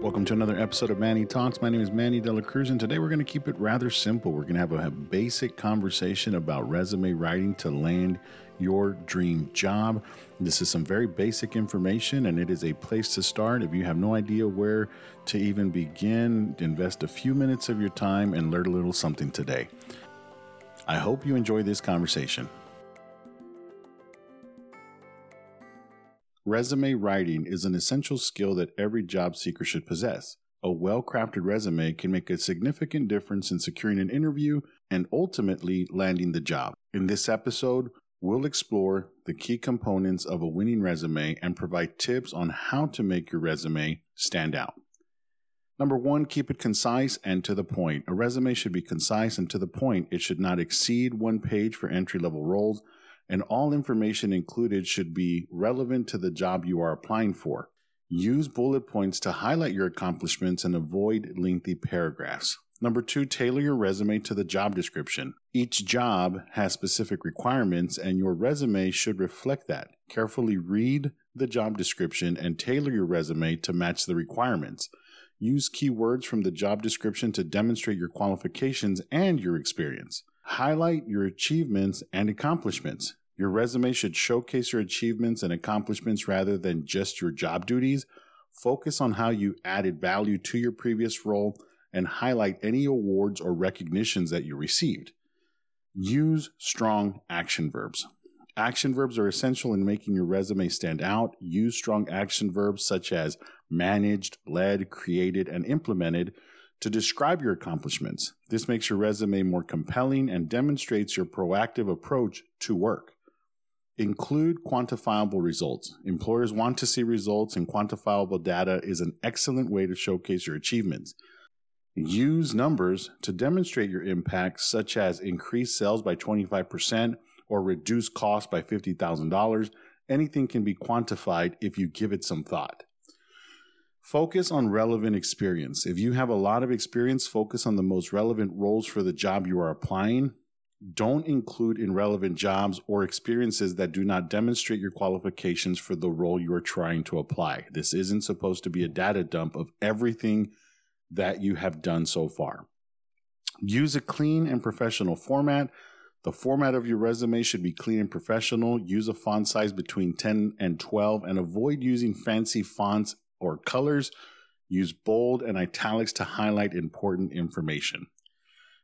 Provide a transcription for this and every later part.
Welcome to another episode of Manny Talks. My name is Manny Dela Cruz, and today we're going to keep it rather simple. We're going to have a, a basic conversation about resume writing to land your dream job. This is some very basic information, and it is a place to start. If you have no idea where to even begin, invest a few minutes of your time and learn a little something today. I hope you enjoy this conversation. Resume writing is an essential skill that every job seeker should possess. A well crafted resume can make a significant difference in securing an interview and ultimately landing the job. In this episode, we'll explore the key components of a winning resume and provide tips on how to make your resume stand out. Number one, keep it concise and to the point. A resume should be concise and to the point. It should not exceed one page for entry level roles and all information included should be relevant to the job you are applying for. Use bullet points to highlight your accomplishments and avoid lengthy paragraphs. Number two, tailor your resume to the job description. Each job has specific requirements, and your resume should reflect that. Carefully read the job description and tailor your resume to match the requirements. Use keywords from the job description to demonstrate your qualifications and your experience. Highlight your achievements and accomplishments. Your resume should showcase your achievements and accomplishments rather than just your job duties. Focus on how you added value to your previous role and highlight any awards or recognitions that you received. Use strong action verbs. Action verbs are essential in making your resume stand out. Use strong action verbs such as managed, led, created, and implemented to describe your accomplishments. This makes your resume more compelling and demonstrates your proactive approach to work. Include quantifiable results. Employers want to see results, and quantifiable data is an excellent way to showcase your achievements. Use numbers to demonstrate your impact, such as increase sales by 25% or reduce costs by $50,000. Anything can be quantified if you give it some thought. Focus on relevant experience. If you have a lot of experience, focus on the most relevant roles for the job you are applying don't include irrelevant jobs or experiences that do not demonstrate your qualifications for the role you are trying to apply. This isn't supposed to be a data dump of everything that you have done so far. Use a clean and professional format. The format of your resume should be clean and professional. Use a font size between 10 and 12 and avoid using fancy fonts or colors. Use bold and italics to highlight important information.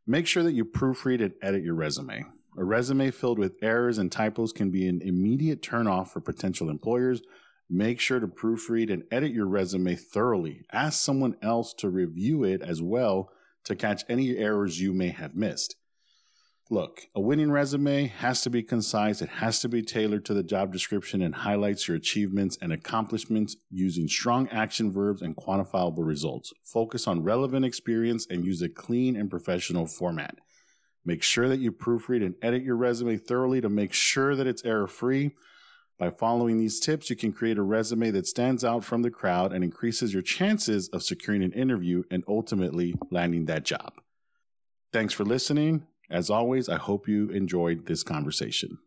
Make sure that you proofread and edit your resume. A resume filled with errors and typos can be an immediate turnoff for potential employers. Make sure to proofread and edit your resume thoroughly. Ask someone else to review it as well to catch any errors you may have missed. Look, a winning resume has to be concise, it has to be tailored to the job description and highlights your achievements and accomplishments using strong action verbs and quantifiable results. Focus on relevant experience and use a clean and professional format. Make sure that you proofread and edit your resume thoroughly to make sure that it's error free. By following these tips, you can create a resume that stands out from the crowd and increases your chances of securing an interview and ultimately landing that job. Thanks for listening. As always, I hope you enjoyed this conversation.